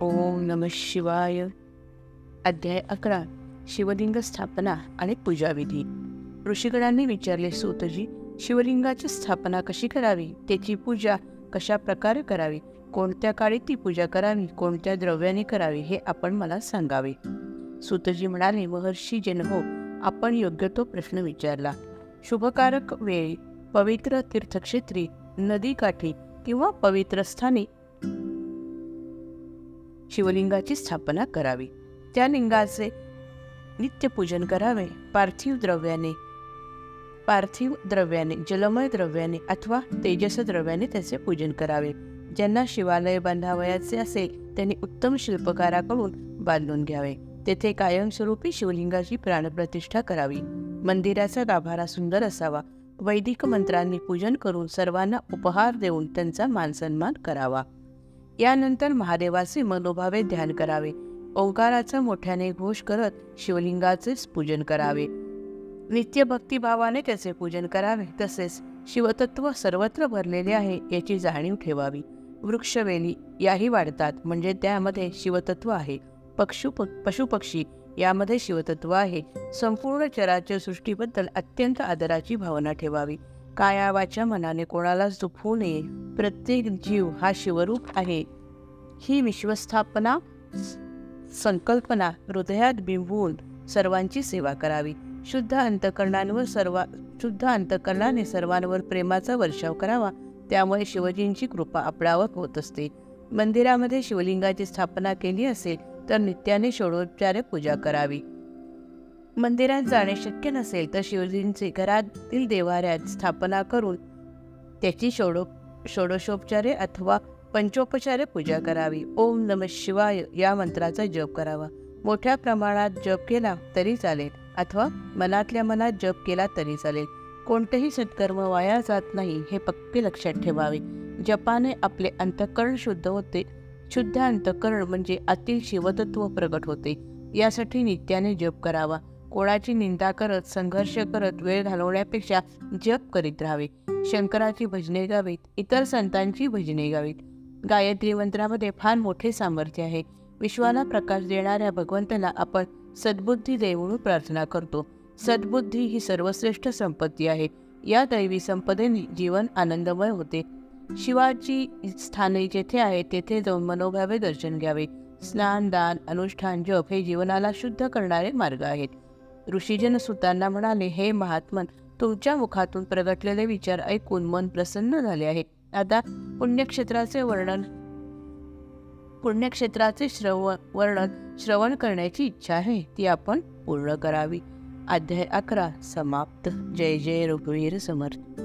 ओम नम शिवाय. अध्याय अकरा. शिवलिंग स्थापना आणि पूजाविधी. ऋषीगणांनी विचारले सूतजी शिवलिंगाची स्थापना कशी करावी? त्याची पूजा कशा प्रकारे करावी? कोणत्या काळी ती पूजा करावी? कोणत्या द्रव्याने करावी? हे आपण मला सांगावे. सूतजी म्हणाले महर्षी जनहो आपण योग्य तो प्रश्न विचारला. शुभकारक वेळी पवित्र तीर्थक्षेत्री नदीकाठी किंवा पवित्र स्थानी शिवलिंगाची स्थापना करावी. त्या लिंगाचे नित्यपूजन करावे. पार्थिव द्रव्याने पार्थिव द्रव्याने जलमय द्रव्याने अथवा तेजस द्रव्याने त्याचे पूजन करावे. ज्यांना शिवालय बांधावयाचे असेल त्यांनी उत्तम शिल्पकाराकडून बांधून घ्यावे. तेथे कायमस्वरूपी शिवलिंगाची प्राणप्रतिष्ठा करावी. मंदिराचा गाभारा सुंदर असावा. वैदिक मंत्रांनी पूजन करून सर्वांना उपहार देऊन त्यांचा मानसन्मान करावा. यानंतर महादेवाचे मनोभावे ध्यान करावे. ओंकाराचा मोठ्याने घोष करत शिवलिंगाचे पूजन करावे. नित्य भक्तिभावाने त्याचे पूजन करावे. तसेच शिवतत्व सर्वत्र भरलेले आहे याची जाणीव ठेवावी. वृक्षवेली याही वाढतात म्हणजे त्यामध्ये शिवतत्व आहे. पक्षु पशुपक्षी यामध्ये शिवतत्व आहे. संपूर्ण चराच्या सृष्टीबद्दल अत्यंत आदराची भावना ठेवावी. कायावाच्या मनाने कोणालाच दुखवू नये. प्रत्येक जीव हा शिवरूप आहे. ही विश्वस्थापना संकल्पना हृदयात बिंबवून सर्वांची सेवा करावी. शुद्ध अंतकरणांवर सर्व शुद्ध अंतकरणाने सर्वांवर प्रेमाचा वर्षाव करावा. त्यामुळे शिवजींची कृपा आपणावर होत असते. मंदिरामध्ये शिवलिंगाची स्थापना केली असेल तर नित्याने षोडोपचारे पूजा करावी. मंदिरात जाणे शक्य नसेल तर शिवजींचे घरातील देवाऱ्यात स्थापना करून त्याची षोडो षोडशोपचारे अथवा पंचोपचारे पूजा करावी. ओम नम शिवाय या मंत्राचा जप करावा. मोठ्या प्रमाणात जप केला तरी चालेल अथवा मनातल्या मनात जप केला तरी चालेल. कोणतेही सत्कर्म वाया जात नाही हे पक्के लक्षात ठेवावे. जपाने आपले अंतकरण शुद्ध होते. शुद्ध अंतकरण म्हणजे अति शिवतत्व प्रगट होते. यासाठी नित्याने जप करावा. कोणाची निंदा करत संघर्ष करत वेळ घालवण्यापेक्षा जप करीत राहावे. शंकराची भजने गावीत इतर संतांची भजने गावीत. गायत्री मंत्रामध्ये फार मोठे सामर्थ्य आहे. विश्वाला प्रकाश देणाऱ्या भगवंताला आपण सद्बुद्धी दे म्हणून प्रार्थना करतो. सद्बुद्धी ही सर्वश्रेष्ठ संपत्ती आहे. या दैवी संपदेने जीवन आनंदमय होते. शिवाची स्थाने जेथे आहे तेथे जाऊन मनोभावे दर्शन घ्यावे. स्नान दान अनुष्ठान जप हे जीवनाला शुद्ध करणारे मार्ग आहेत. ऋषीजन सुतांना म्हणाले हे महात्मन तुमच्या मुखातून प्रगटलेले विचार ऐकून मन प्रसन्न झाले आहे. आता पुण्यक्षेत्राचे वर्णन पुण्यक्षेत्राचे श्रवण वर्णन श्रवण करण्याची इच्छा आहे ती आपण पूर्ण करावी. अध्याय अकरा समाप्त. जय जय रघुवीर समर्थ.